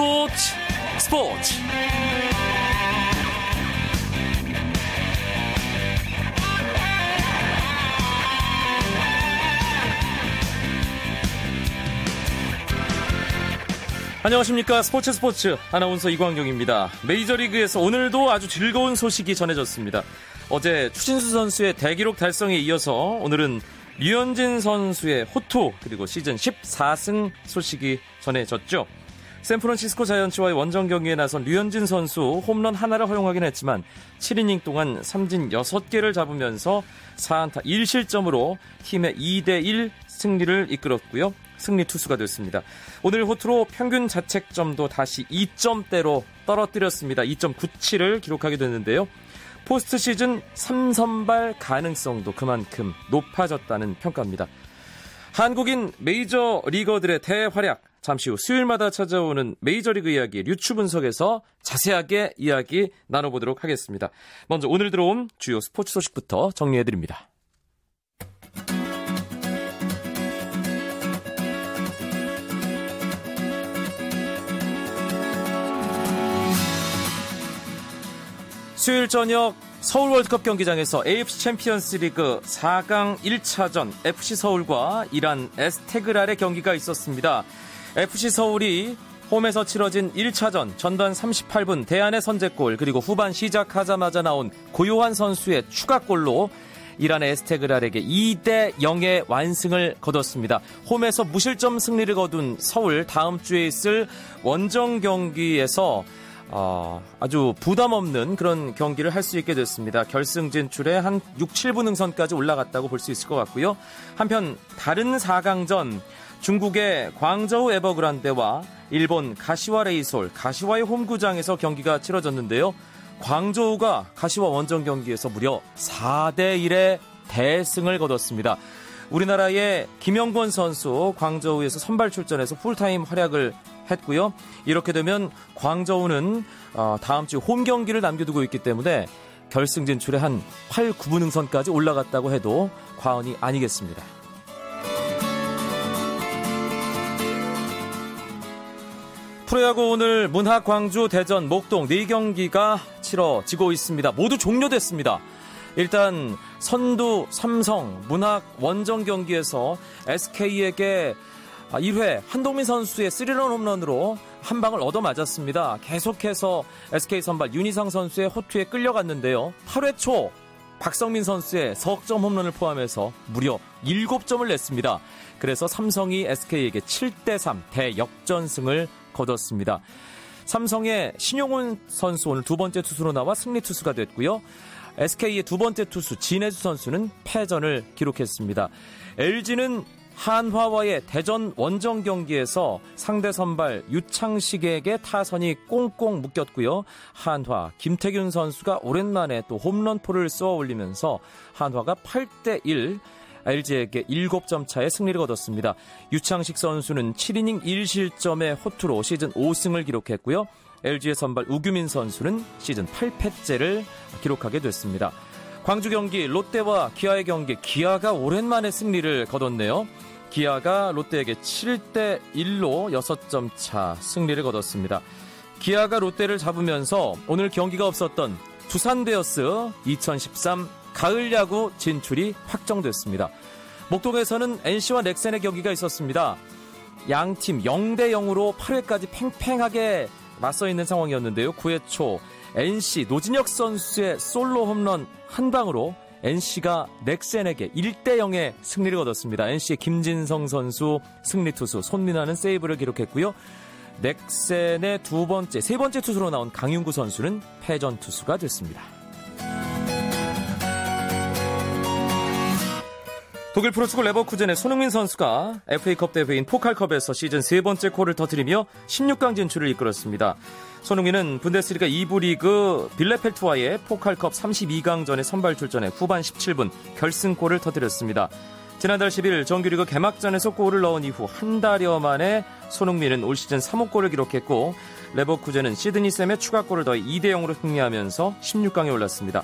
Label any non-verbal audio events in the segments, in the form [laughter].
스포츠 스포츠 안녕하십니까 스포츠 스포츠 아나운서 이광경입니다. 메이저리그에서 오늘도 아주 즐거운 소식이 전해졌습니다. 어제 추신수 선수의 대기록 달성에 이어서 오늘은 류현진 선수의 호투 그리고 시즌 14승 소식이 전해졌죠. 샌프란시스코 자이언츠와의 원정 경기에 나선 류현진 선수 홈런 하나를 허용하긴 했지만 7이닝 동안 삼진 6개를 잡으면서 4안타 1실점으로 팀의 2대1 승리를 이끌었고요. 승리 투수가 됐습니다. 오늘 호투로 평균 자책점도 다시 2점대로 떨어뜨렸습니다. 2.97을 기록하게 됐는데요. 포스트 시즌 3선발 가능성도 그만큼 높아졌다는 평가입니다. 한국인 메이저 리거들의 대활약 잠시 후 수요일마다 찾아오는 메이저리그 이야기 류추 분석에서 자세하게 이야기 나눠보도록 하겠습니다. 먼저 오늘 들어온 주요 스포츠 소식부터 정리해드립니다. 수요일 저녁 서울 월드컵 경기장에서 AFC 챔피언스 리그 4강 1차전 FC 서울과 이란 에스테그랄의 경기가 있었습니다. FC 서울이 홈에서 치러진 1차전 전반 38분 대안의 선제골 그리고 후반 시작하자마자 나온 고요한 선수의 추가골로 이란의 에스테그랄에게 2대 0의 완승을 거뒀습니다. 홈에서 무실점 승리를 거둔 서울 다음 주에 있을 원정 경기에서 어, 아주 부담 없는 그런 경기를 할 수 있게 됐습니다. 결승 진출에 한 6, 7분 능선까지 올라갔다고 볼 수 있을 것 같고요. 한편 다른 4강전 중국의 광저우 에버그란데와 일본 가시와 레이솔, 가시와의 홈구장에서 경기가 치러졌는데요. 광저우가 가시와 원정 경기에서 무려 4대 1의 대승을 거뒀습니다. 우리나라의 김영권 선수 광저우에서 선발 출전해서 풀타임 활약을 했고요. 이렇게 되면 광저우는 어, 다음 주 홈 경기를 남겨두고 있기 때문에 결승 진출에 한 8, 9분 응선까지 올라갔다고 해도 과언이 아니겠습니다. 프로야구 오늘 문학, 광주, 대전, 목동 4경기가 치러지고 있습니다. 모두 종료됐습니다. 일단 선두 삼성 문학 원정 경기에서 SK에게 1회 한동민 선수의 스리런 홈런으로 한 방을 얻어맞았습니다. 계속해서 SK 선발 윤희상 선수의 호투에 끌려갔는데요. 8회 초 박성민 선수의 석점 홈런을 포함해서 무려 7점을 냈습니다. 그래서 삼성이 SK에게 7대3 대역전승을 거뒀습니다. 삼성의 신용훈 선수 오늘 두 번째 투수로 나와 승리 투수가 됐고요. SK의 두 번째 투수 진해수 선수는 패전을 기록했습니다. LG는 한화와의 대전 원정 경기에서 상대 선발 유창식에게 타선이 꽁꽁 묶였고요. 한화 김태균 선수가 오랜만에 또 홈런포를 쏘아 올리면서 한화가 8대 1 LG에게 7점 차의 승리를 거뒀습니다. 유창식 선수는 7이닝 1실점의 호투로 시즌 5승을 기록했고요. LG의 선발 우규민 선수는 시즌 8패째를 기록하게 됐습니다. 광주 경기 롯데와 기아의 경기 기아가 오랜만에 승리를 거뒀네요. 기아가 롯데에게 7대 1로 6점 차 승리를 거뒀습니다. 기아가 롯데를 잡으면서 오늘 경기가 없었던 두산 베어스 2013 가을 야구 진출이 확정됐습니다. 목동에서는 NC와 넥센의 경기가 있었습니다. 양 팀 0대 0으로 8회까지 팽팽하게 맞서 있는 상황이었는데요. 9회 초 NC 노진혁 선수의 솔로 홈런 한 방으로 NC가 넥센에게 1대 0의 승리를 거뒀습니다. NC의 김진성 선수 승리 투수, 손민아는 세이브를 기록했고요. 넥센의 두 번째, 세 번째 투수로 나온 강윤구 선수는 패전 투수가 됐습니다. 독일 프로축구 레버쿠젠의 손흥민 선수가 FA컵 대회인 포칼컵에서 시즌 세 번째 골을 터뜨리며 16강 진출을 이끌었습니다. 손흥민은 분데스리가 2부 리그 빌레펠트와의 포칼컵 32강전에 선발 출전해 후반 17분 결승골을 터뜨렸습니다. 지난달 10일 정규리그 개막전에서 골을 넣은 이후 한 달여 만에 손흥민은 올 시즌 3호 골을 기록했고 레버쿠젠은 시드니 샘의 추가골을 더해 2대 0으로 승리하면서 16강에 올랐습니다.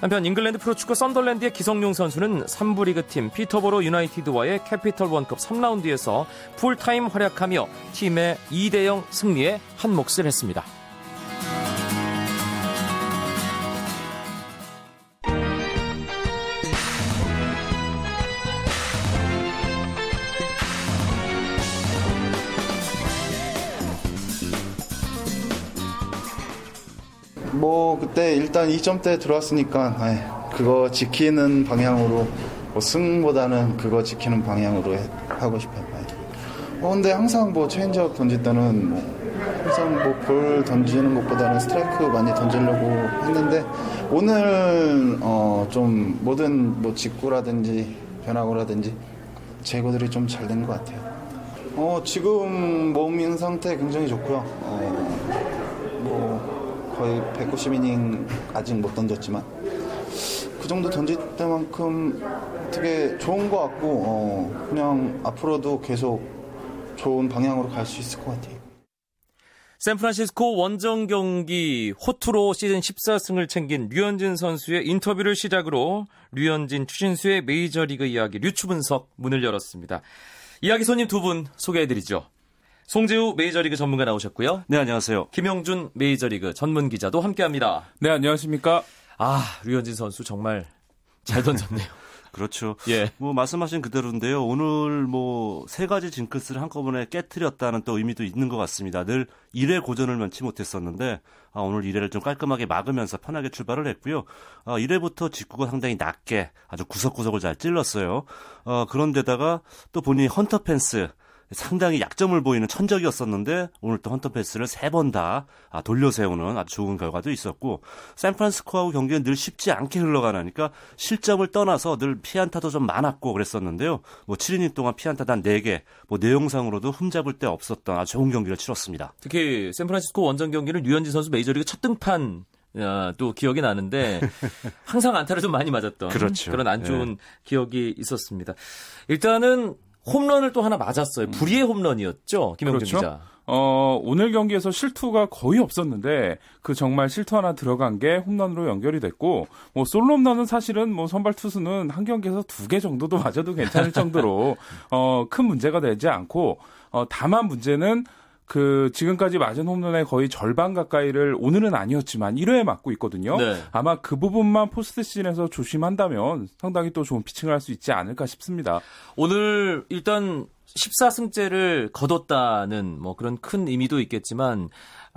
한편 잉글랜드 프로축구 썬덜랜드의 기성용 선수는 3부 리그 팀 피터보로 유나이티드와의 캐피털 원컵 3라운드에서 풀타임 활약하며 팀의 2대0 승리에 한 몫을 했습니다. 뭐 그때 일단 2점대 들어왔으니까 아이, 그거 지키는 방향으로 뭐 승보다는 그거 지키는 방향으로 해, 하고 싶어요. 아이. 어, 근데 항상 뭐 체인지업 던질 때는 뭐 항상 뭐 볼 던지는 것보다는 스트라이크 많이 던지려고 했는데 오늘 어, 좀 모든 뭐 직구라든지 변화구라든지 제구들이 좀 잘 된 것 같아요. 어, 지금 몸인 상태 굉장히 좋고요. 어, 뭐 거의 190이닝 아직 못 던졌지만 그 정도 던질 때만큼 되게 좋은 것 같고 어, 그냥 앞으로도 계속 좋은 방향으로 갈 수 있을 것 같아요. 샌프란시스코 원정 경기 호투로 시즌 14승을 챙긴 류현진 선수의 인터뷰를 시작으로 류현진 추신수의 메이저리그 이야기 류추 분석 문을 열었습니다. 이야기 손님 두 분 소개해드리죠. 송재우 메이저리그 전문가 나오셨고요. 네, 안녕하세요. 김영준 메이저리그 전문 기자도 함께합니다. 네, 안녕하십니까. 아, 류현진 선수 정말 잘 던졌네요. [laughs] 그렇죠. 예. 뭐 말씀하신 그대로인데요. 오늘 뭐 세 가지 징크스를 한꺼번에 깨뜨렸다는 또 의미도 있는 것 같습니다. 늘 1회 고전을 면치 못했었는데 아, 오늘 1회를 좀 깔끔하게 막으면서 편하게 출발을 했고요. 아, 1회부터 직구가 상당히 낮게 아주 구석구석을 잘 찔렀어요. 어, 그런데다가 또 본인이 헌터 펜스 상당히 약점을 보이는 천적이었었는데 오늘 또 헌터 펜스를 세 번 다 돌려 세우는 아주 좋은 결과도 있었고 샌프란시스코하고 경기는 늘 쉽지 않게 흘러가니까 실점을 떠나서 늘 피안타도 좀 많았고 그랬었는데요. 뭐 7이닝 동안 피안타 단 4개, 뭐 내용상으로도 흠잡을 데 없었던 아주 좋은 경기를 치렀습니다. 특히 샌프란시스코 원정 경기는 류현진 선수 메이저리그 첫 등판 야, 또 기억이 나는데 [laughs] 항상 안타를 좀 많이 맞았던 그렇죠. 그런 안 좋은 네. 기억이 있었습니다. 일단은 홈런을 또 하나 맞았어요. 불의의 홈런이었죠, 김영준 그렇죠? 기자. 어, 오늘 경기에서 실투가 거의 없었는데 그 정말 실투 하나 들어간 게 홈런으로 연결이 됐고 뭐 솔로 홈런은 사실은 뭐 선발 투수는 한 경기에서 두 개 정도도 맞아도 괜찮을 정도로 [laughs] 어, 큰 문제가 되지 않고 어, 다만 문제는 그 지금까지 맞은 홈런의 거의 절반 가까이를 오늘은 아니었지만 1회에 맞고 있거든요. 네. 아마 그 부분만 포스트 시즌에서 조심한다면 상당히 또 좋은 피칭을 할 수 있지 않을까 싶습니다. 오늘 일단 14승째를 거뒀다는 뭐 그런 큰 의미도 있겠지만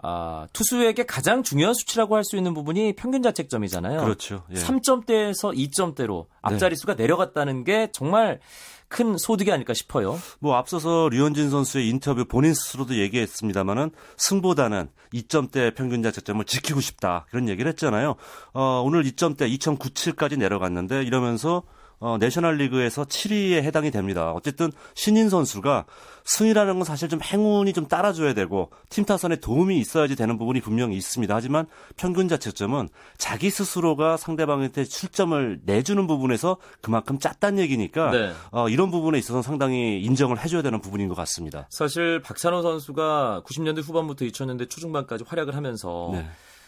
아, 투수에게 가장 중요한 수치라고 할 수 있는 부분이 평균 자책점이잖아요. 그렇죠. 예. 3점대에서 2점대로 앞자리 수가 네. 내려갔다는 게 정말 큰 소득이 아닐까 싶어요. 뭐 앞서서 류현진 선수의 인터뷰 본인 스스로도 얘기했습니다만은 승보다는 2점대 평균 자책점을 지키고 싶다 그런 얘기를 했잖아요. 어, 오늘 2점대 2.97까지 내려갔는데 이러면서 어, 내셔널리그에서 7위에 해당이 됩니다. 어쨌든 신인 선수가 승이라는 건 사실 좀 행운이 좀 따라줘야 되고 팀 타선에 도움이 있어야지 되는 부분이 분명히 있습니다. 하지만 평균 자책점은 자기 스스로가 상대방한테 출점을 내주는 부분에서 그만큼 짰단 얘기니까 네. 어, 이런 부분에 있어서 상당히 인정을 해줘야 되는 부분인 것 같습니다. 사실 박찬호 선수가 90년대 후반부터 2000년대 초중반까지 활약을 하면서 네.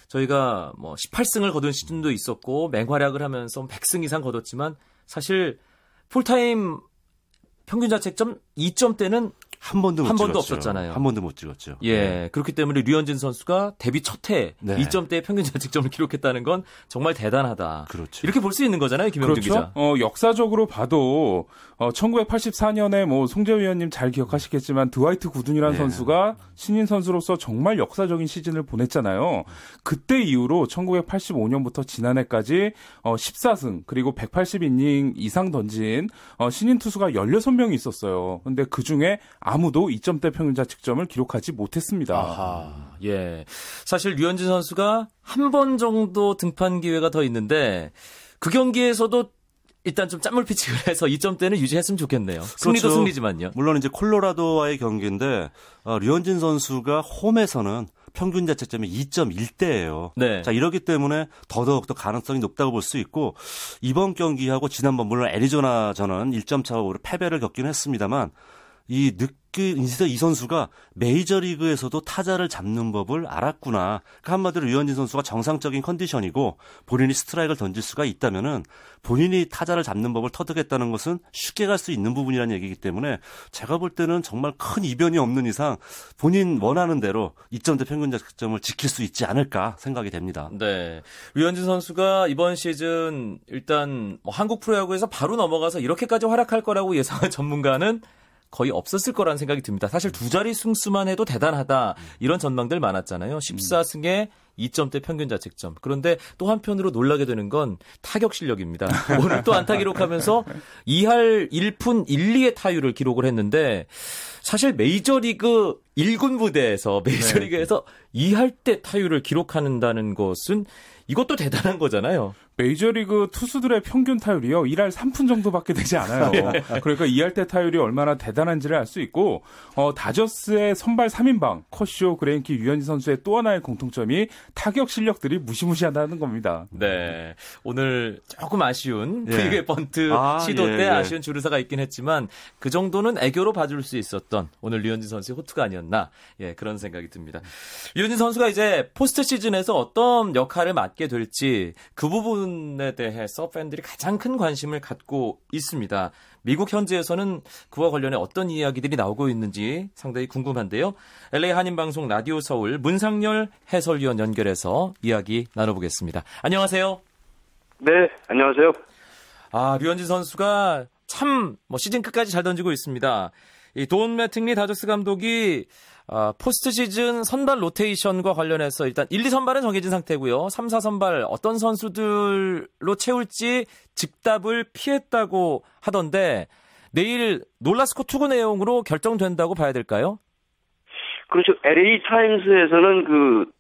저희가 뭐 18승을 거둔 시즌도 있었고 맹활약을 하면서 100승 이상 거뒀지만 사실 풀타임 평균 자책점 2점대는 한 번도 한 번도 없었잖아요. 한 번도 못 찍었죠. 예, 네. 그렇기 때문에 류현진 선수가 데뷔 첫해 네. 2점대 평균 자책점을 [laughs] 기록했다는 건 정말 대단하다. 그렇죠. 이렇게 볼 수 있는 거잖아요, 김영준 그렇죠? 기자. 어, 역사적으로 봐도 어, 1984년에 뭐 송재 위원님 잘 기억하시겠지만 드와이트 구든이라는 네. 선수가 신인 선수로서 정말 역사적인 시즌을 보냈잖아요. 그때 이후로 1985년부터 지난해까지 어, 14승 그리고 180이닝 이상 던진 어, 신인 투수가 16명이 있었어요. 근데 그 중에 아무도 2점대 평균자 측점을 기록하지 못했습니다. 아하, 예. 사실 류현진 선수가 한 번 정도 등판 기회가 더 있는데 그 경기에서도 일단 좀 짠물 피칭을 [laughs] 해서 2점대는 유지했으면 좋겠네요. 승리도 그렇죠. 승리지만요. 물론 이제 콜로라도와의 경기인데 어, 류현진 선수가 홈에서는 평균 자책점이 2.1대예요. 네. 자 이러기 때문에 더더욱 더 가능성이 높다고 볼 수 있고 이번 경기하고 지난번 물론 애리조나 저는 1점 차로 패배를 겪긴 했습니다만 이 늦, 인지서 이 선수가 메이저리그에서도 타자를 잡는 법을 알았구나. 그러니까 한마디로 류현진 선수가 정상적인 컨디션이고 본인이 스트라이크를 던질 수가 있다면은 본인이 타자를 잡는 법을 터득했다는 것은 쉽게 갈 수 있는 부분이라는 얘기이기 때문에 제가 볼 때는 정말 큰 이변이 없는 이상 본인 원하는 대로 2점대 평균 자책점을 지킬 수 있지 않을까 생각이 됩니다. 네. 류현진 선수가 이번 시즌 일단 뭐 한국 프로야구에서 바로 넘어가서 이렇게까지 활약할 거라고 예상한 전문가는 거의 없었을 거라는 생각이 듭니다. 사실 두 자리 승수만 해도 대단하다 이런 전망들 많았잖아요. 14승에 2점대 평균 자책점. 그런데 또 한편으로 놀라게 되는 건 타격 실력입니다. [laughs] 오늘 또 안타 기록하면서 2할 1푼 1, 2의 타율을 기록을 했는데 사실 메이저리그 1군 무대에서 메이저리그에서 네. 2할대 타율을 기록한다는 것은 이것도 대단한 거잖아요. 메이저리그 투수들의 평균 타율이요. 1할 3푼 정도밖에 되지 않아요. 네. [laughs] 그러니까 2할대 타율이 얼마나 대단한지를 알 수 있고 어, 다저스의 선발 3인방 커쇼, 그레인키, 류현진 선수의 또 하나의 공통점이 타격 실력들이 무시무시하다는 겁니다. 네. 오늘 조금 아쉬운 예. 프리웨 번트 아, 시도 예, 때 예. 아쉬운 주루사가 있긴 했지만 그 정도는 애교로 봐줄 수 있었던 오늘 류현진 선수의 호투가 아니었나 예, 그런 생각이 듭니다. 류현진 선수가 이제 포스트 시즌에서 어떤 역할을 맡게 될지 그 부분 부분에 대해서 팬들이 가장 큰 관심을 갖고 있습니다. 미국 현지에서는 그와 관련해 어떤 이야기들이 나오고 있는지 상당히 궁금한데요. LA 한인방송 라디오 서울 문상열 해설위원 연결해서 이야기 나눠보겠습니다. 안녕하세요. 네, 안녕하세요. 아, 류현진 선수가 참 뭐 시즌 끝까지 잘 던지고 있습니다. 이돈 매팅리 다저스 감독이 어, 포스트 시즌 선발 로테이션과 관련해서 일단 1, 2 선발은 정해진 상태고요. 3, 4 선발 어떤 선수들로 채울지 즉답을 피했다고 하던데 내일 놀라스코 투구 내용으로 결정된다고 봐야 될까요? 그렇죠. LA 타임스에서는 그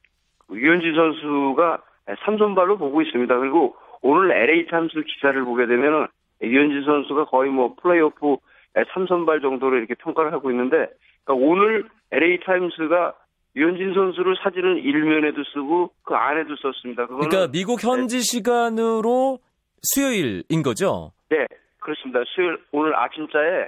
류현진 선수가 3선발로 보고 있습니다. 그리고 오늘 LA 타임스 기사를 보게 되면은 류현진 선수가 거의 뭐 플레이오프 3선발 정도로 이렇게 평가를 하고 있는데 그러니까 오늘 LA 타임스가 류현진 선수를 사진은 일면에도 쓰고 그 안에도 썼습니다. 그러니까 미국 현지 네. 시간으로 수요일인 거죠? 네, 그렇습니다. 수요일 오늘 아침자에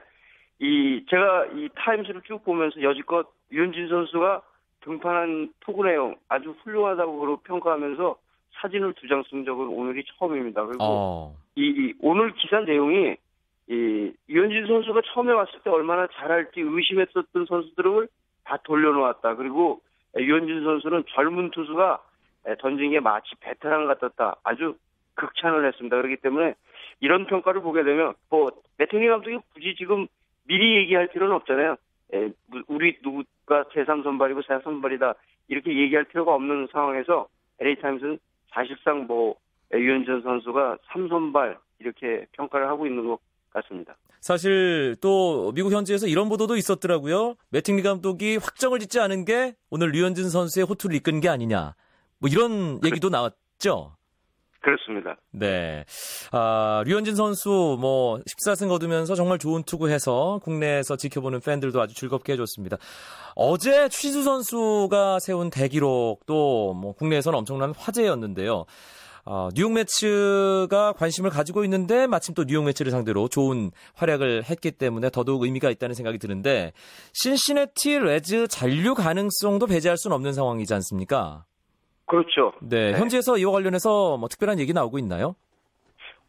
이 제가 이 타임스를 쭉 보면서 여지껏 류현진 선수가 등판한 투구 내용 아주 훌륭하다고 평가하면서 사진을 두 장 쓴 적은 오늘이 처음입니다. 그리고 어. 이, 이 오늘 기사 내용이 이 유현진 선수가 처음에 왔을 때 얼마나 잘할지 의심했었던 선수들을 다 돌려놓았다. 그리고 유현진 선수는 젊은 투수가 던진 게 마치 베테랑 같았다. 아주 극찬을 했습니다. 그렇기 때문에 이런 평가를 보게 되면 뭐 매트니 감독이 굳이 지금 미리 얘기할 필요는 없잖아요. 에, 우리 누구가 제3선발이고 제3선발이다 이렇게 얘기할 필요가 없는 상황에서 LA 타임스는 사실상 뭐 유현진 선수가 3선발 이렇게 평가를 하고 있는 것 같습니다. 사실 또 미국 현지에서 이런 보도도 있었더라고요. 매팅리 감독이 확정을 짓지 않은 게 오늘 류현진 선수의 호투를 이끈 게 아니냐. 뭐 이런 얘기도 나왔죠. 그렇습니다. 네. 아, 류현진 선수 뭐 14승 거두면서 정말 좋은 투구해서 국내에서 지켜보는 팬들도 아주 즐겁게 해줬습니다. 어제 추신수 선수가 세운 대기록도 뭐 국내에서는 엄청난 화제였는데요. 어, 뉴욕 매츠가 관심을 가지고 있는데 마침 또 뉴욕 매츠를 상대로 좋은 활약을 했기 때문에 더더욱 의미가 있다는 생각이 드는데 신시내티 레즈 잔류 가능성도 배제할 수는 없는 상황이지 않습니까? 그렇죠. 네, 네. 현지에서 이와 관련해서 뭐 특별한 얘기 나오고 있나요?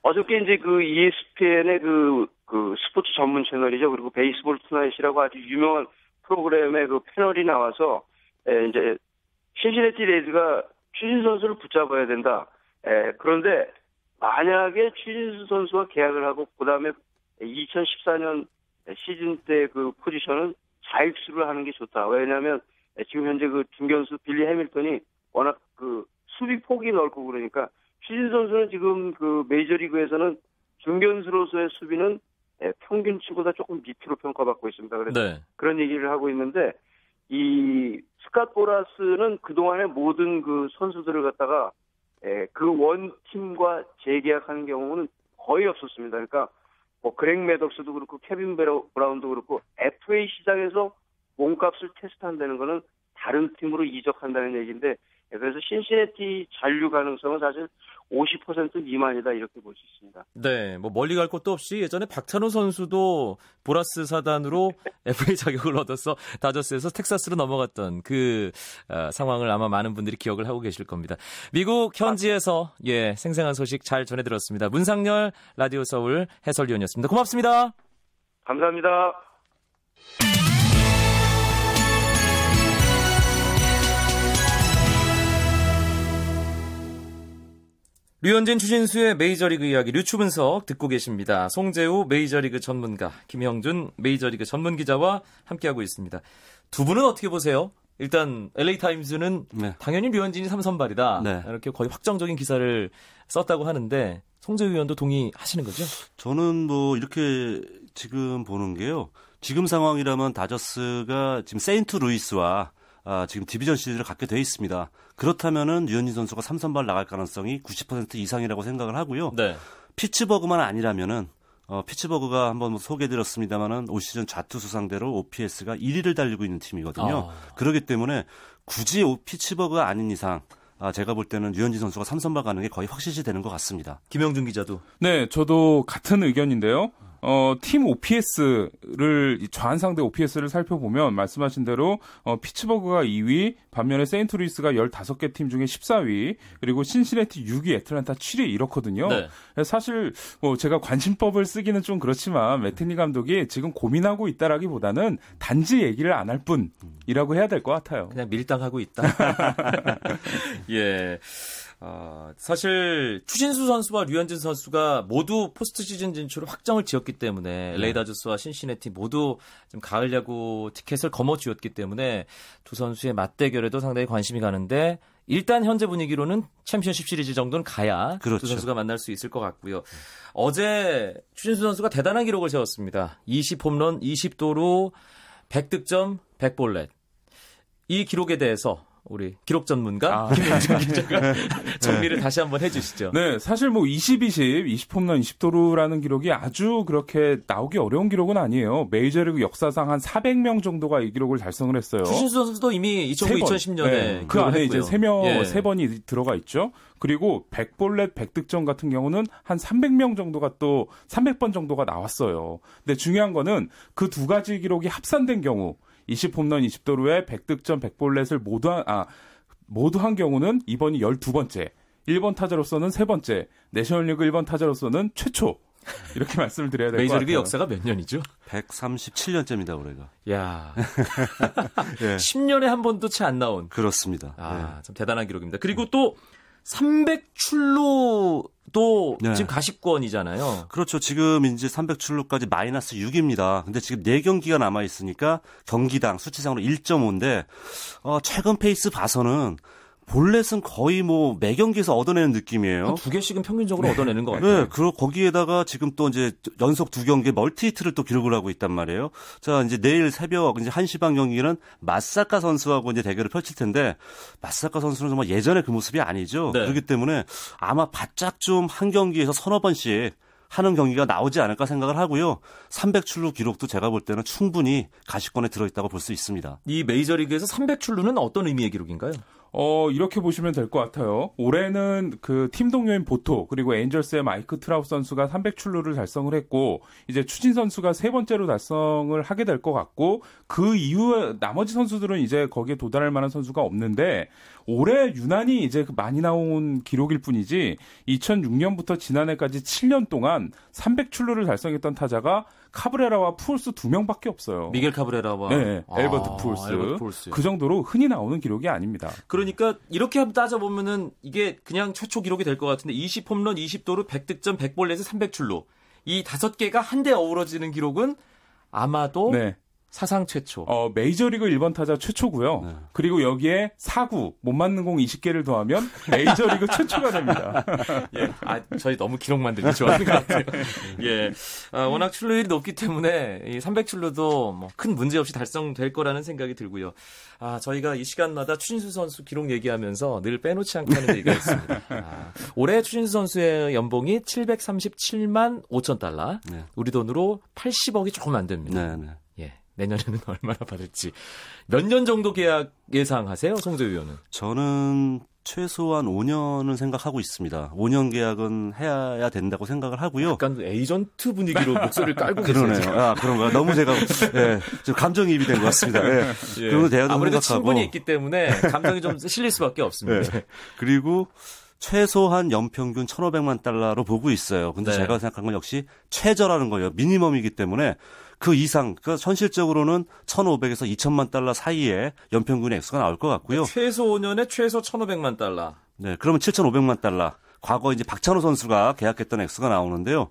어저께 이제 그 ESPN의 그, 그 스포츠 전문 채널이죠. 그리고 Baseball Tonight이라고 아주 유명한 프로그램의 그 패널이 나와서 에, 이제 신시내티 레즈가 추신수 선수를 붙잡아야 된다. 에, 그런데 만약에 추신수 선수가 계약을 하고 그다음에 2014년 시즌 때 그 포지션은 자익수를 하는 게 좋다. 왜냐하면 지금 현재 그 중견수 빌리 해밀턴이 워낙 그 수비 폭이 넓고 그러니까 추진 선수는 지금 그 메이저리그에서는 중견수로서의 수비는 평균치보다 조금 밑으로 평가받고 있습니다. 그래서 네. 그런 얘기를 하고 있는데 이 스캇 보라스는 그동안의 모든 그 선수들을 갖다가 예, 그원 팀과 재계약하는 경우는 거의 없었습니다. 그러니까 뭐 그렉 매덕스도 그렇고 케빈 브라운도 그렇고 FA 시장에서 몸값을 테스트한다는 거는 다른 팀으로 이적한다는 얘기인데 그래서 신시내티 잔류 가능성은 사실 50% 미만이다 이렇게 볼 수 있습니다. 네, 뭐 멀리 갈 곳도 없이 예전에 박찬호 선수도 보라스 사단으로 [laughs] FA 자격을 얻어서 다저스에서 텍사스로 넘어갔던 그 어, 상황을 아마 많은 분들이 기억을 하고 계실 겁니다. 미국 현지에서 예 생생한 소식 잘 전해들었습니다. 문상열 라디오 서울 해설위원이었습니다. 고맙습니다. 감사합니다. 류현진 추신수의 메이저리그 이야기 류추 분석 듣고 계십니다. 송재우 메이저리그 전문가, 김형준 메이저리그 전문 기자와 함께하고 있습니다. 두 분은 어떻게 보세요? 일단 LA 타임즈는 네. 당연히 류현진이 삼선발이다. 네. 이렇게 거의 확정적인 기사를 썼다고 하는데 송재우 의원도 동의하시는 거죠? 저는 뭐 이렇게 지금 보는 게요. 지금 상황이라면 다저스가 지금 세인트 루이스와 아, 지금 디비전 시리즈를 갖게 돼 있습니다. 그렇다면은 류현진 선수가 삼선발 나갈 가능성이 90% 이상이라고 생각을 하고요. 네. 피츠버그만 아니라면은 어, 피츠버그가 한번 뭐 소개해드렸습니다만은 올 시즌 좌투수 상대로 OPS가 1위를 달리고 있는 팀이거든요. 아. 그렇기 때문에 굳이 오- 피츠버그가 아닌 이상 아, 제가 볼 때는 류현진 선수가 삼선발 가는 게 거의 확실시 되는 것 같습니다. 김영준 기자도 네, 저도 같은 의견인데요. 어, 팀 OPS를 좌한 상대 OPS를 살펴보면 말씀하신 대로 어, 피츠버그가 2위, 반면에 세인트루이스가 15개 팀 중에 14위, 그리고 신시내티 6위, 애틀란타 7위 이렇거든요. 네. 사실 뭐 제가 관심법을 쓰기는 좀 그렇지만 매팅리 감독이 지금 고민하고 있다라기보다는 단지 얘기를 안 할 뿐이라고 해야 될 것 같아요. 그냥 밀당하고 있다. [laughs] [laughs] 예. 어, 사실 추신수 선수와 류현진 선수가 모두 포스트 시즌 진출을 확정을 지었기 때문에 LA 다저스와 신시내티 모두 좀 가을 야구 티켓을 거머쥐었기 때문에 두 선수의 맞대결에도 상당히 관심이 가는데 일단 현재 분위기로는 챔피언십 시리즈 정도는 가야 그렇죠. 두 선수가 만날 수 있을 것 같고요. 어제 추신수 선수가 대단한 기록을 세웠습니다. 20홈런 20도루 100득점 100볼넷. 이 기록에 대해서 우리 기록 전문가 아. 김영준 기자가 [laughs] 정리를 다시 한번 해주시죠. 네, 사실 뭐 20, 20, 20 홈런 20도루라는 기록이 아주 그렇게 나오기 어려운 기록은 아니에요. 메이저리그 역사상 한 400명 정도가 이 기록을 달성을 했어요. 추신수 선수도 이미 2009, 2010년에 그 안에 이제 세 명, 예. 세 번이 들어가 있죠. 그리고 100볼넷 100득점 같은 경우는 한 300명 정도가 또 300번 정도가 나왔어요. 근데 중요한 거는 그 두 가지 기록이 합산된 경우 20홈런 20도루에 100득점 100볼넷을 모두 한, 아, 모두 한 경우는 이번이 12번째. 1번 타자로서는 세 번째, 내셔널리그 1번 타자로서는 최초. 이렇게 [laughs] 말씀을 드려야 될 것 같아요. 메이저리그 역사가 몇 년이죠? 137년째입니다, 올해가. 야, [laughs] 예. 10년에 한 번도 채 안 나온. 그렇습니다. 아, 참 대단한 기록입니다. 그리고 또 300출루 도 네. 지금 가십권이잖아요. 그렇죠. 지금 이제 300출루까지 마이너스 6입니다. 근데 지금 4경기가 남아 있으니까 경기당 수치상으로 1.5인데 어, 최근 페이스 봐서는 볼넷은 거의 뭐 매 경기에서 얻어내는 느낌이에요. 한두 개씩은 평균적으로 얻어내는 것 같아요. 네, 그리고 거기에다가 지금 또 이제 연속 두 경기 멀티 히트를 또 기록을 하고 있단 말이에요. 자, 이제 내일 새벽 이제 1시 반 경기는 마쓰자카 선수하고 이제 대결을 펼칠 텐데 마쓰자카 선수는 정말 예전의 그 모습이 아니죠. 네. 그렇기 때문에 아마 바짝 좀 한 경기에서 서너 번씩 하는 경기가 나오지 않을까 생각을 하고요. 300출루 기록도 제가 볼 때는 충분히 가시권에 들어있다고 볼 수 있습니다. 이 메이저리그에서 300출루는 어떤 의미의 기록인가요? 어, 이렇게 보시면 될 것 같아요. 올해는 그 팀 동료인 보토, 그리고 에인절스의 마이크 트라웃 선수가 300출루를 달성을 했고, 이제 추신수 선수가 세 번째로 달성을 하게 될 것 같고, 그 이후에 나머지 선수들은 이제 거기에 도달할 만한 선수가 없는데, 올해 유난히 이제 그 많이 나온 기록일 뿐이지, 2006년부터 지난해까지 7년 동안 300출루를 달성했던 타자가 카브레라와 푸홀스 두 명밖에 없어요. 미겔 카브레라와 네, 아, 앨버트 푸홀스. 앨버트 푸홀스. 그 정도로 흔히 나오는 기록이 아닙니다. 그러니까 이렇게 한번 따져 보면은 이게 그냥 최초 기록이 될 것 같은데 20 홈런 20도루 100득점 100볼넷에 300출루 이 다섯 개가 한데 어우러지는 기록은 아마도 네. 사상 최초. 어, 메이저리그 1번 타자 최초고요. 네. 그리고 여기에 사구 못 맞는 공 20개를 더하면 메이저리그 [laughs] 최초가 됩니다. 예. 아, 저희 너무 기록 만들기 좋아하는 것 같아요. [laughs] 예. 아, 워낙 출루율이 높기 때문에 이 300출루도 뭐 큰 문제 없이 달성될 거라는 생각이 들고요. 아, 저희가 이 시간마다 추신수 선수 기록 얘기하면서 늘 빼놓지 않다는 얘기가 있습니다. 아, 올해 추신수 선수의 연봉이 737만 5천 달러. 네. 우리 돈으로 80억이 조금 안 됩니다. 네, 네. 예. 내년에는 [laughs] 얼마나 받을지 몇 년 정도 계약 예상하세요, 송재 위원은? 저는 최소한 5년은 생각하고 있습니다. 5년 계약은 해야 된다고 생각을 하고요. 약간 에이전트 분위기로 [laughs] 목소리를 깔고 계세요. 그러네요. 아, 그런가. 너무 제가 예, 좀 감정이입이 된 것 같습니다. 예. [laughs] 예. 그런 대화도 아무래도 생각하고. 친분이 있기 때문에 감정이 좀 실릴 수밖에 없습니다. 예. 그리고 최소한 연평균 1,500만 달러로 보고 있어요. 근데 네. 제가 생각한 건 역시 최저라는 거예요. 미니멈이기 때문에 그 이상, 그 현실적으로는 1,500에서 2,000만 달러 사이에 연평균의 액수가 나올 것 같고요. 최소 5년에 최소 1,500만 달러. 네, 그러면 7,500만 달러. 과거 이제 박찬호 선수가 계약했던 액수가 나오는데요.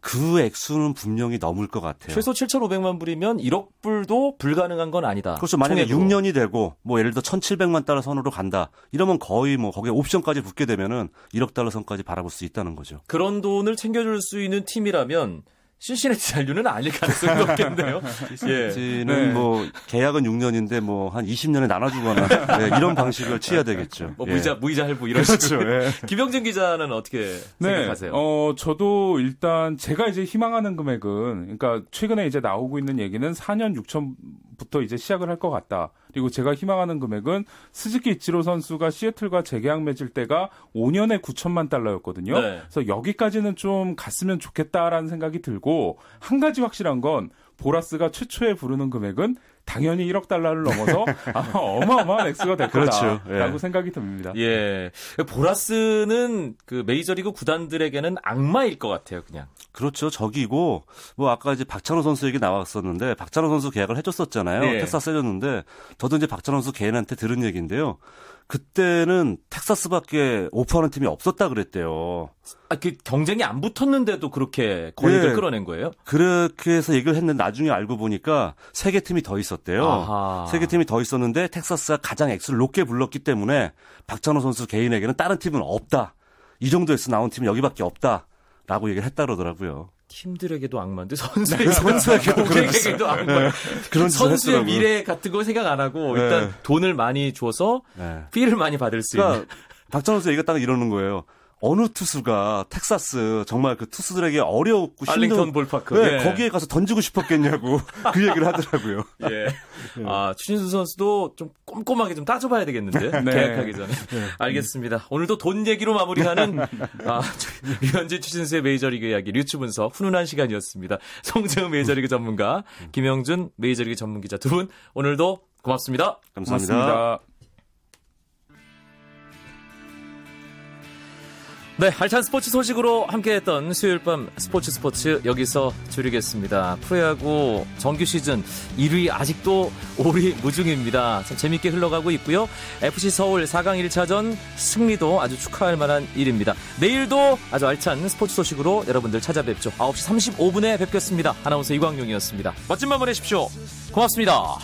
그 액수는 분명히 넘을 것 같아요. 최소 7,500만 불이면 1억 불도 불가능한 건 아니다. 그렇죠. 만약에 총액으로. 6년이 되고 뭐 예를 들어 1,700만 달러 선으로 간다. 이러면 거의 뭐 거기에 옵션까지 붙게 되면은 1억 달러 선까지 바라볼 수 있다는 거죠. 그런 돈을 챙겨줄 수 있는 팀이라면 신시내티 잔류는 아닐 가능성이 높겠네요. [laughs] 예. 지는 네. 뭐 계약은 6년인데 뭐 한 20년에 나눠주거나 [laughs] 네, 이런 방식을 취해야 되겠죠. 뭐 예. 무이자 무이자 할부 이런 그렇죠. 식으로. 예. [laughs] 김영진 기자는 어떻게 생각하세요? 어, 저도 일단 제가 이제 희망하는 금액은 그러니까 최근에 이제 나오고 있는 얘기는 4년 6천 부터 이제 시작을 할 것 같다. 그리고 제가 희망하는 금액은 스즈키 이치로 선수가 시애틀과 재계약 맺을 때가 5년에 9천만 달러였거든요. 네. 그래서 여기까지는 좀 갔으면 좋겠다라는 생각이 들고 한 가지 확실한 건 보라스가 최초에 부르는 금액은 당연히 1억 달러를 넘어서 [laughs] 아마 어마어마한 액수가 될 그렇죠. 거다라고 예. 생각이 듭니다. 예. 보라스는 그 메이저리그 구단들에게는 악마일 것 같아요, 그냥. 그렇죠. 적이고 뭐 아까 이제 박찬호 선수 얘기 나왔었는데 박찬호 선수 계약을 해줬었잖아요. 네. 텍사스 해줬는데 저도 이제 박찬호 선수 개인한테 들은 얘기인데요. 그때는 텍사스밖에 오퍼하는 팀이 없었다 그랬대요. 아, 그 경쟁이 안 붙었는데도 그렇게 권익을 예. 끌어낸 거예요? 그렇게 해서 얘기를 했는데 나중에 알고 보니까 세 개 팀이 더 있었대요. 세 개 팀이 더 있었는데 텍사스가 가장 액수를 높게 불렀기 때문에 박찬호 선수 개인에게는 다른 팀은 없다. 이 정도 액수 나온 팀은 여기밖에 없다. 라고 얘기를 했다 그러더라고요. 팀들에게도 악마인데 선수에게 네, 선수에게도 고객에게도 악마. 그런 선수의 했더라고요. 미래 같은 거 생각 안 하고 일단 네. 돈을 많이 줘서 네. 피를 많이 받을 수 있는. 그러니까 박찬호 선수 얘기가 딱 이러는 거예요. 어느 투수가 텍사스 정말 그 투수들에게 어렵고 알링턴 힘든 볼파크. 네, 예. 거기에 가서 던지고 싶었겠냐고 [laughs] 그 얘기를 하더라고요. 예. 아, 추신수 선수도 좀 꼼꼼하게 좀 따져봐야 되겠는데. 네. 계약하기 전에. 알겠습니다. 오늘도 돈 얘기로 마무리하는, 아, 류현진 추신수의 메이저리그 이야기, 류추 분석, 훈훈한 시간이었습니다. 송재우 메이저리그 전문가, 김영준 메이저리그 전문기자 두 분, 오늘도 고맙습니다. 감사합니다. 고맙습니다. 네, 알찬 스포츠 소식으로 함께했던 수요일 밤 스포츠 스포츠 여기서 줄이겠습니다. 프로야구 정규 시즌 1위 아직도 오리무중입니다. 참 재밌게 흘러가고 있고요. FC 서울 4강 1차전 승리도 아주 축하할 만한 일입니다. 내일도 아주 알찬 스포츠 소식으로 여러분들 찾아뵙죠. 9시 35분에 뵙겠습니다. 아나운서 이광용이었습니다. 멋진 밤 보내십시오. 고맙습니다.